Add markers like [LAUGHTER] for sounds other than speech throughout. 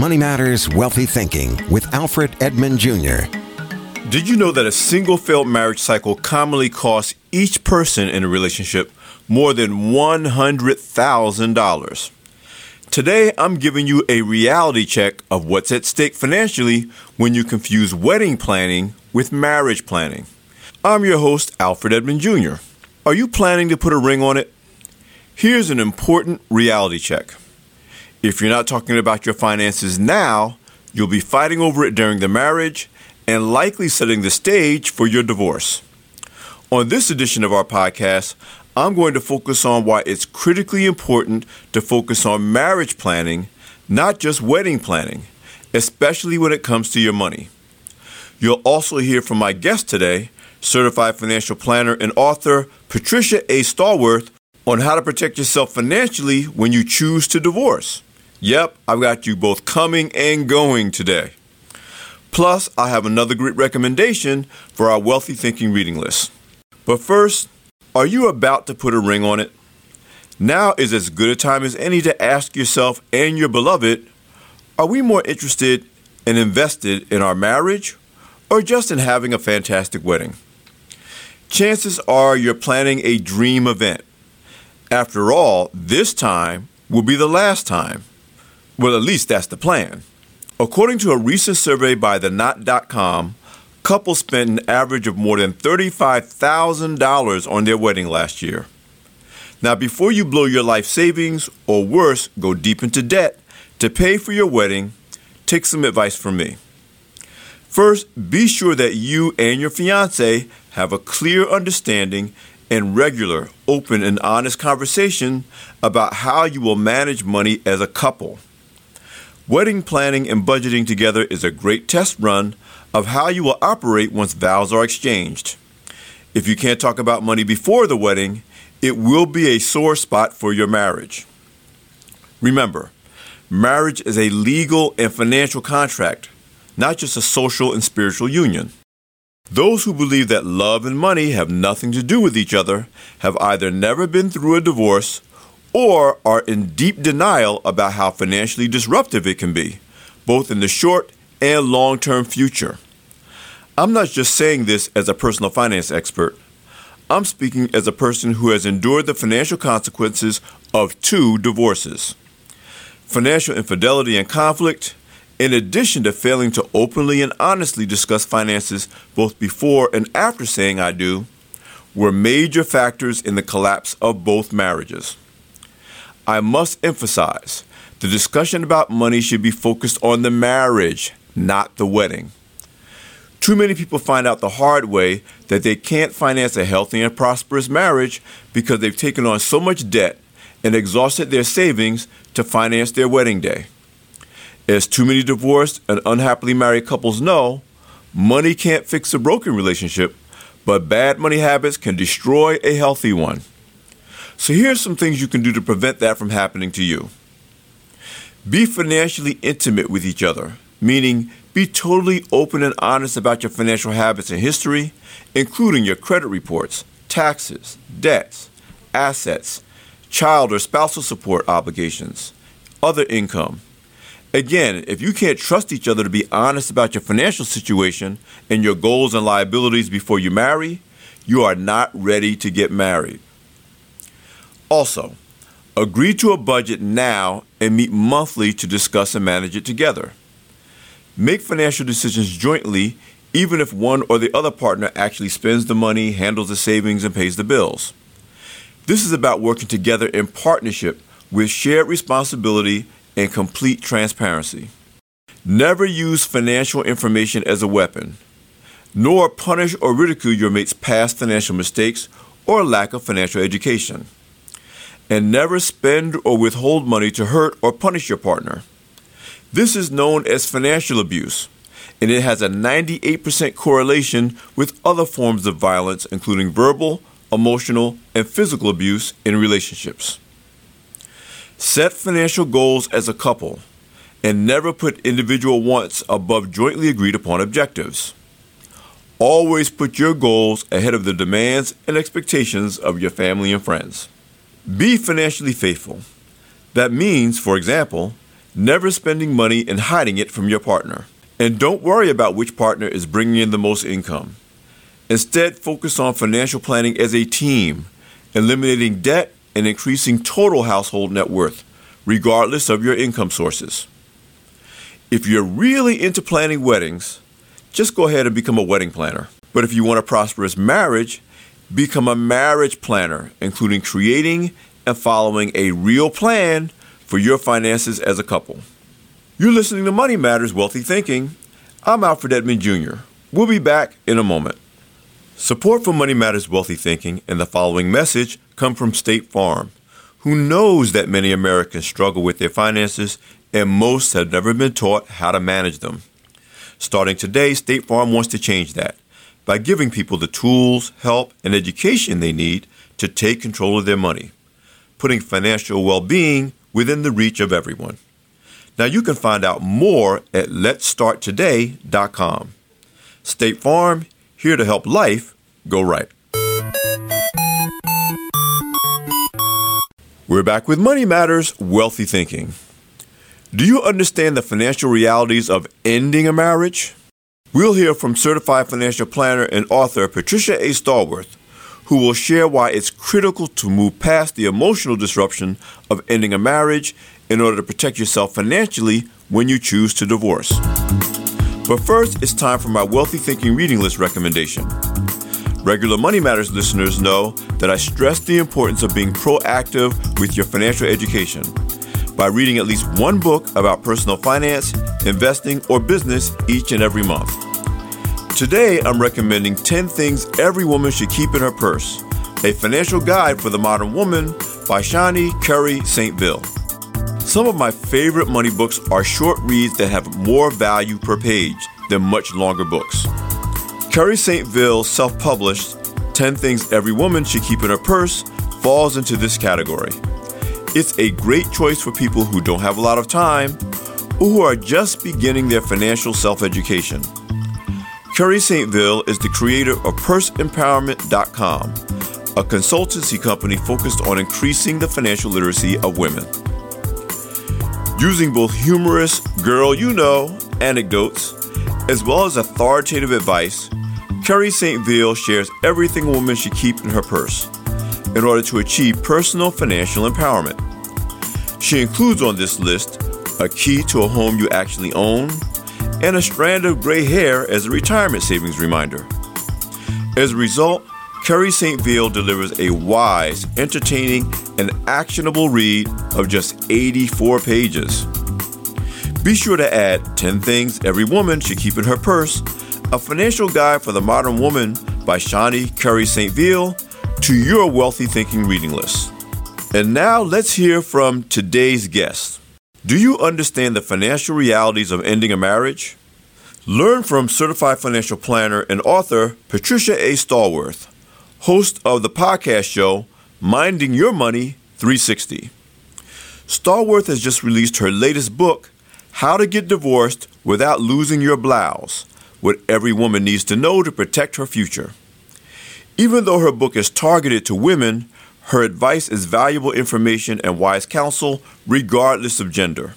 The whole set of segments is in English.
Money Matters Wealthy Thinking with Alfred Edmond Jr. Did you know that a single failed marriage cycle commonly costs each person in a relationship more than $100,000? Today, I'm giving you a reality check of what's at stake financially when you confuse wedding planning with marriage planning. I'm your host, Alfred Edmond Jr. Are you planning to put a ring on it? Here's an important reality check. If you're not talking about your finances now, you'll be fighting over it during the marriage and likely setting the stage for your divorce. On this edition of our podcast, I'm going to focus on why it's critically important to focus on marriage planning, not just wedding planning, especially when it comes to your money. You'll also hear from my guest today, certified financial planner and author Patricia A. Stallworth, on how to protect yourself financially when you choose to divorce. Yep, I've got you both coming and going today. Plus, I have another great recommendation for our Wealthy Thinking reading list. But first, are you about to put a ring on it? Now is as good a time as any to ask yourself and your beloved are we more interested and invested in our marriage or just in having a fantastic wedding? Chances are you're planning a dream event. After all, this time will be the last time. Well, at least that's the plan. According to a recent survey by the Knot.com, couples spent an average of more than $35,000 on their wedding last year. Now, before you blow your life savings, or worse, go deep into debt to pay for your wedding, take some advice from me. First, be sure that you and your fiance have a clear understanding and regular, open, and honest conversation about how you will manage money as a couple. Wedding planning and budgeting together is a great test run of how you will operate once vows are exchanged. If you can't talk about money before the wedding, it will be a sore spot for your marriage. Remember, marriage is a legal and financial contract, not just a social and spiritual union. Those who believe that love and money have nothing to do with each other have either never been through a divorce or are in deep denial about how financially disruptive it can be, both in the short and long term future. I'm not just saying this as a personal finance expert. I'm speaking as a person who has endured the financial consequences of two divorces. Financial infidelity and conflict, in addition to failing to openly and honestly discuss finances both before and after saying I do, were major factors in the collapse of both marriages. I must emphasize the discussion about money should be focused on the marriage, not the wedding. Too many people find out the hard way that they can't finance a healthy and prosperous marriage because they've taken on so much debt and exhausted their savings to finance their wedding day. As too many divorced and unhappily married couples know, money can't fix a broken relationship, but bad money habits can destroy a healthy one. So here's some things you can do to prevent that from happening to you. Be financially intimate with each other, meaning be totally open and honest about your financial habits and history, including your credit reports, taxes, debts, assets, child or spousal support obligations, other income. Again, if you can't trust each other to be honest about your financial situation and your goals and liabilities before you marry, you are not ready to get married. Also, agree to a budget now and meet monthly to discuss and manage it together. Make financial decisions jointly, even if one or the other partner actually spends the money, handles the savings, and pays the bills. This is about working together in partnership with shared responsibility and complete transparency. Never use financial information as a weapon, nor punish or ridicule your mate's past financial mistakes or lack of financial education and never spend or withhold money to hurt or punish your partner. This is known as financial abuse, and it has a 98% correlation with other forms of violence, including verbal, emotional, and physical abuse in relationships. Set financial goals as a couple and never put individual wants above jointly agreed upon objectives. Always put your goals ahead of the demands and expectations of your family and friends. Be financially faithful. That means, for example, never spending money and hiding it from your partner. And don't worry about which partner is bringing in the most income. Instead, focus on financial planning as a team, eliminating debt and increasing total household net worth, regardless of your income sources. If you're really into planning weddings, just go ahead and become a wedding planner. But if you want a prosperous marriage, become a marriage planner, including creating and following a real plan for your finances as a couple. You're listening to Money Matters Wealthy Thinking. I'm Alfred Edmond Jr. We'll be back in a moment. Support for Money Matters Wealthy Thinking and the following message come from State Farm, who knows that many Americans struggle with their finances and most have never been taught how to manage them. Starting today, State Farm wants to change that by giving people the tools, help, and education they need to take control of their money, putting financial well being within the reach of everyone. Now you can find out more at letstarttoday.com. State Farm, here to help life go right. We're back with Money Matters Wealthy Thinking. Do you understand the financial realities of ending a marriage? We'll hear from certified financial planner and author Patricia A. Stallworth, who will share why it's critical to move past the emotional disruption of ending a marriage in order to protect yourself financially when you choose to divorce. But first, it's time for my Wealthy Thinking reading list recommendation. Regular Money Matters listeners know that I stress the importance of being proactive with your financial education by reading at least one book about personal finance, investing, or business each and every month. Today, I'm recommending 10 Things Every Woman Should Keep in Her Purse, a financial guide for the modern woman by Shani Curry St. Ville. Some of my favorite money books are short reads that have more value per page than much longer books. Curry St. Self published 10 Things Every Woman Should Keep in Her Purse falls into this category. It's a great choice for people who don't have a lot of time or who are just beginning their financial self education. Curry St. Ville is the creator of PurseEmpowerment.com, a consultancy company focused on increasing the financial literacy of women. Using both humorous, girl you know, anecdotes, as well as authoritative advice, Curry St. Ville shares everything a woman should keep in her purse in order to achieve personal financial empowerment. She includes on this list a key to a home you actually own and a strand of gray hair as a retirement savings reminder. As a result, Curry St. Ville delivers a wise, entertaining, and actionable read of just 84 pages. Be sure to add 10 Things Every Woman Should Keep in Her Purse, a financial guide for the modern woman by Shawnee Curry St. Ville, to your wealthy thinking reading list. And now let's hear from today's guest. Do you understand the financial realities of ending a marriage? Learn from certified financial planner and author Patricia A. Stallworth, host of the podcast show Minding Your Money 360. Stallworth has just released her latest book, How to Get Divorced Without Losing Your Blouse What Every Woman Needs to Know to Protect Her Future. Even though her book is targeted to women, her advice is valuable information and wise counsel, regardless of gender.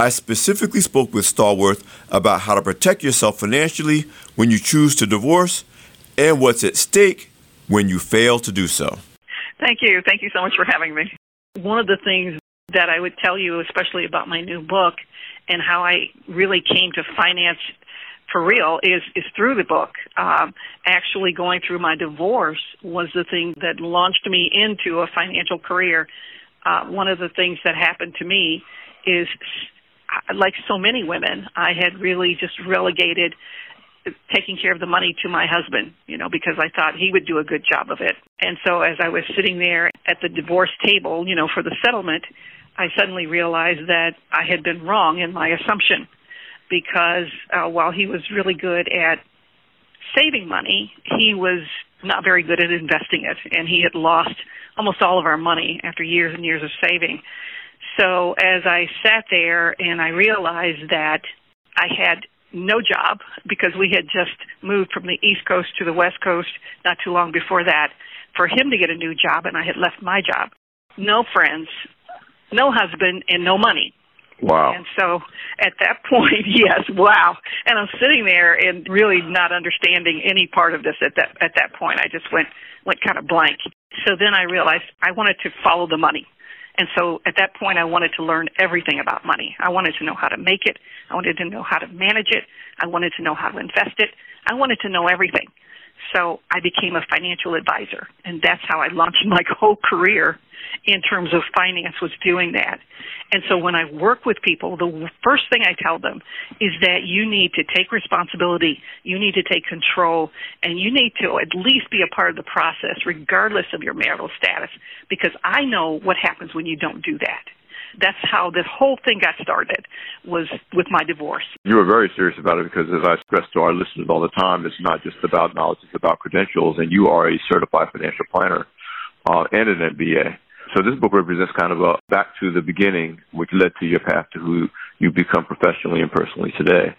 I specifically spoke with Stallworth about how to protect yourself financially when you choose to divorce and what's at stake when you fail to do so. Thank you. Thank you so much for having me. One of the things that I would tell you, especially about my new book and how I really came to finance for real is is through the book. Um, actually, going through my divorce was the thing that launched me into a financial career. Uh, one of the things that happened to me is, like so many women, I had really just relegated taking care of the money to my husband, you know, because I thought he would do a good job of it. And so as I was sitting there at the divorce table, you know, for the settlement, I suddenly realized that I had been wrong in my assumption because uh, while he was really good at saving money, he was not very good at investing it, and he had lost almost all of our money after years and years of saving. So as I sat there and I realized that I had no job because we had just moved from the East Coast to the West Coast not too long before that for him to get a new job and I had left my job. No friends, no husband, and no money. Wow. And so at that [LAUGHS] point, yes, wow. And I'm sitting there and really not understanding any part of this at that at that point. I just went went kind of blank. So then I realized I wanted to follow the money. And so at that point, I wanted to learn everything about money. I wanted to know how to make it. I wanted to know how to manage it. I wanted to know how to invest it. I wanted to know everything. So I became a financial advisor, and that's how I launched my [LAUGHS] whole career in terms of finance was doing that. And so when I work with people, the first thing I tell them is that you need to take responsibility, you need to take control, and you need to at least be a part of the process regardless of your marital status because I know what happens when you don't do that that's how this whole thing got started was with my divorce. You were very serious about it because as I stress to our listeners all the time, it's not just about knowledge, it's about credentials and you are a certified financial planner uh, and an MBA. So this book represents kind of a back to the beginning, which led to your path to who you become professionally and personally today.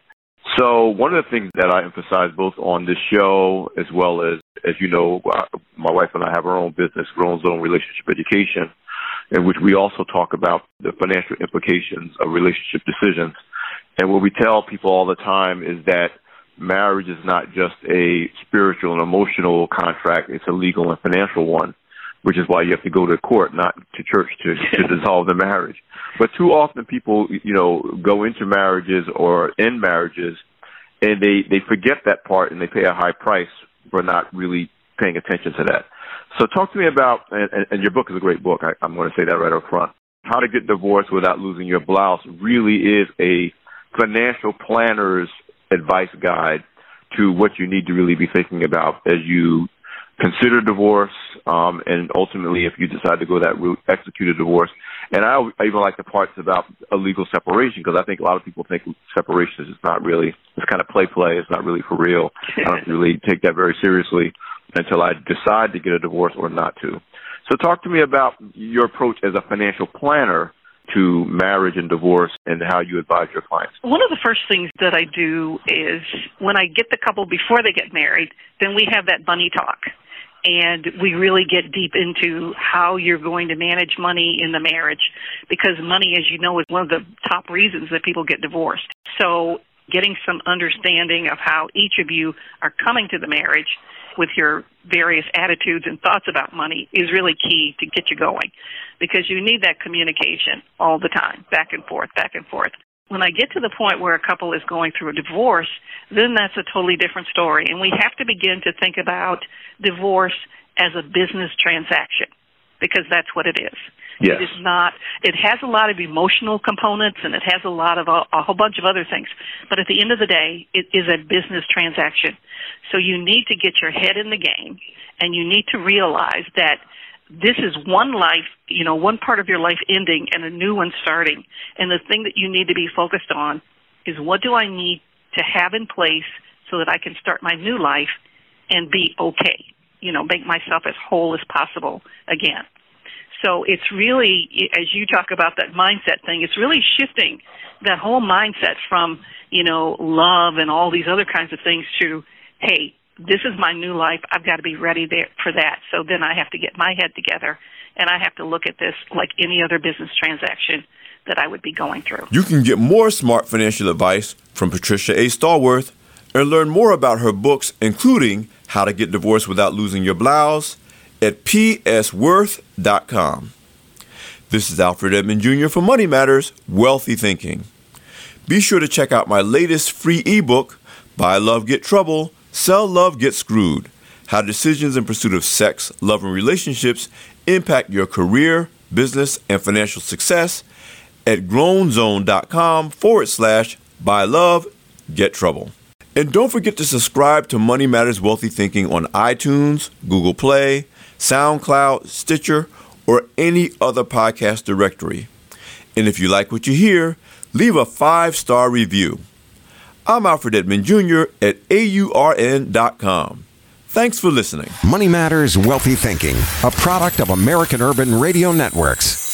So one of the things that I emphasize both on this show as well as, as you know, uh, my wife and I have our own business, Grown Zone Relationship Education in which we also talk about the financial implications of relationship decisions. And what we tell people all the time is that marriage is not just a spiritual and emotional contract, it's a legal and financial one, which is why you have to go to court, not to church to, [LAUGHS] to dissolve the marriage. But too often people, you know, go into marriages or end marriages and they, they forget that part and they pay a high price for not really paying attention to that. So talk to me about, and, and your book is a great book. I, I'm going to say that right up front. How to Get Divorced Without Losing Your Blouse really is a financial planner's advice guide to what you need to really be thinking about as you consider divorce, um, and ultimately, if you decide to go that route, execute a divorce. And I, I even like the parts about a legal separation because I think a lot of people think separation is just not really, it's kind of play play. It's not really for real. I don't [LAUGHS] really take that very seriously until I decide to get a divorce or not to. So talk to me about your approach as a financial planner to marriage and divorce and how you advise your clients? One of the first things that I do is when I get the couple before they get married, then we have that money talk. And we really get deep into how you're going to manage money in the marriage because money, as you know, is one of the top reasons that people get divorced. So getting some understanding of how each of you are coming to the marriage with your various attitudes and thoughts about money is really key to get you going because you need that communication all the time, back and forth, back and forth. When I get to the point where a couple is going through a divorce, then that's a totally different story. And we have to begin to think about divorce as a business transaction because that's what it is. Yes. It is not. It has a lot of emotional components and it has a lot of a, a whole bunch of other things. But at the end of the day, it is a business transaction. So you need to get your head in the game and you need to realize that this is one life, you know, one part of your life ending and a new one starting. And the thing that you need to be focused on is what do I need to have in place so that I can start my new life and be okay, you know, make myself as whole as possible again. So it's really, as you talk about that mindset thing, it's really shifting that whole mindset from, you know, love and all these other kinds of things to, hey, this is my new life. I've got to be ready there for that. So then I have to get my head together and I have to look at this like any other business transaction that I would be going through. You can get more smart financial advice from Patricia A. Stallworth and learn more about her books, including How to Get Divorced Without Losing Your Blouse at psworth.com. This is Alfred Edmond Jr. for Money Matters Wealthy Thinking. Be sure to check out my latest free ebook, Buy Love Get Trouble, Sell Love Get Screwed How Decisions in Pursuit of Sex, Love, and Relationships Impact Your Career, Business, and Financial Success at grownzone.com forward slash Buy Love Get Trouble. And don't forget to subscribe to Money Matters Wealthy Thinking on iTunes, Google Play, SoundCloud, Stitcher, or any other podcast directory. And if you like what you hear, leave a five star review. I'm Alfred Edmond Jr. at AURN.com. Thanks for listening. Money Matters Wealthy Thinking, a product of American Urban Radio Networks.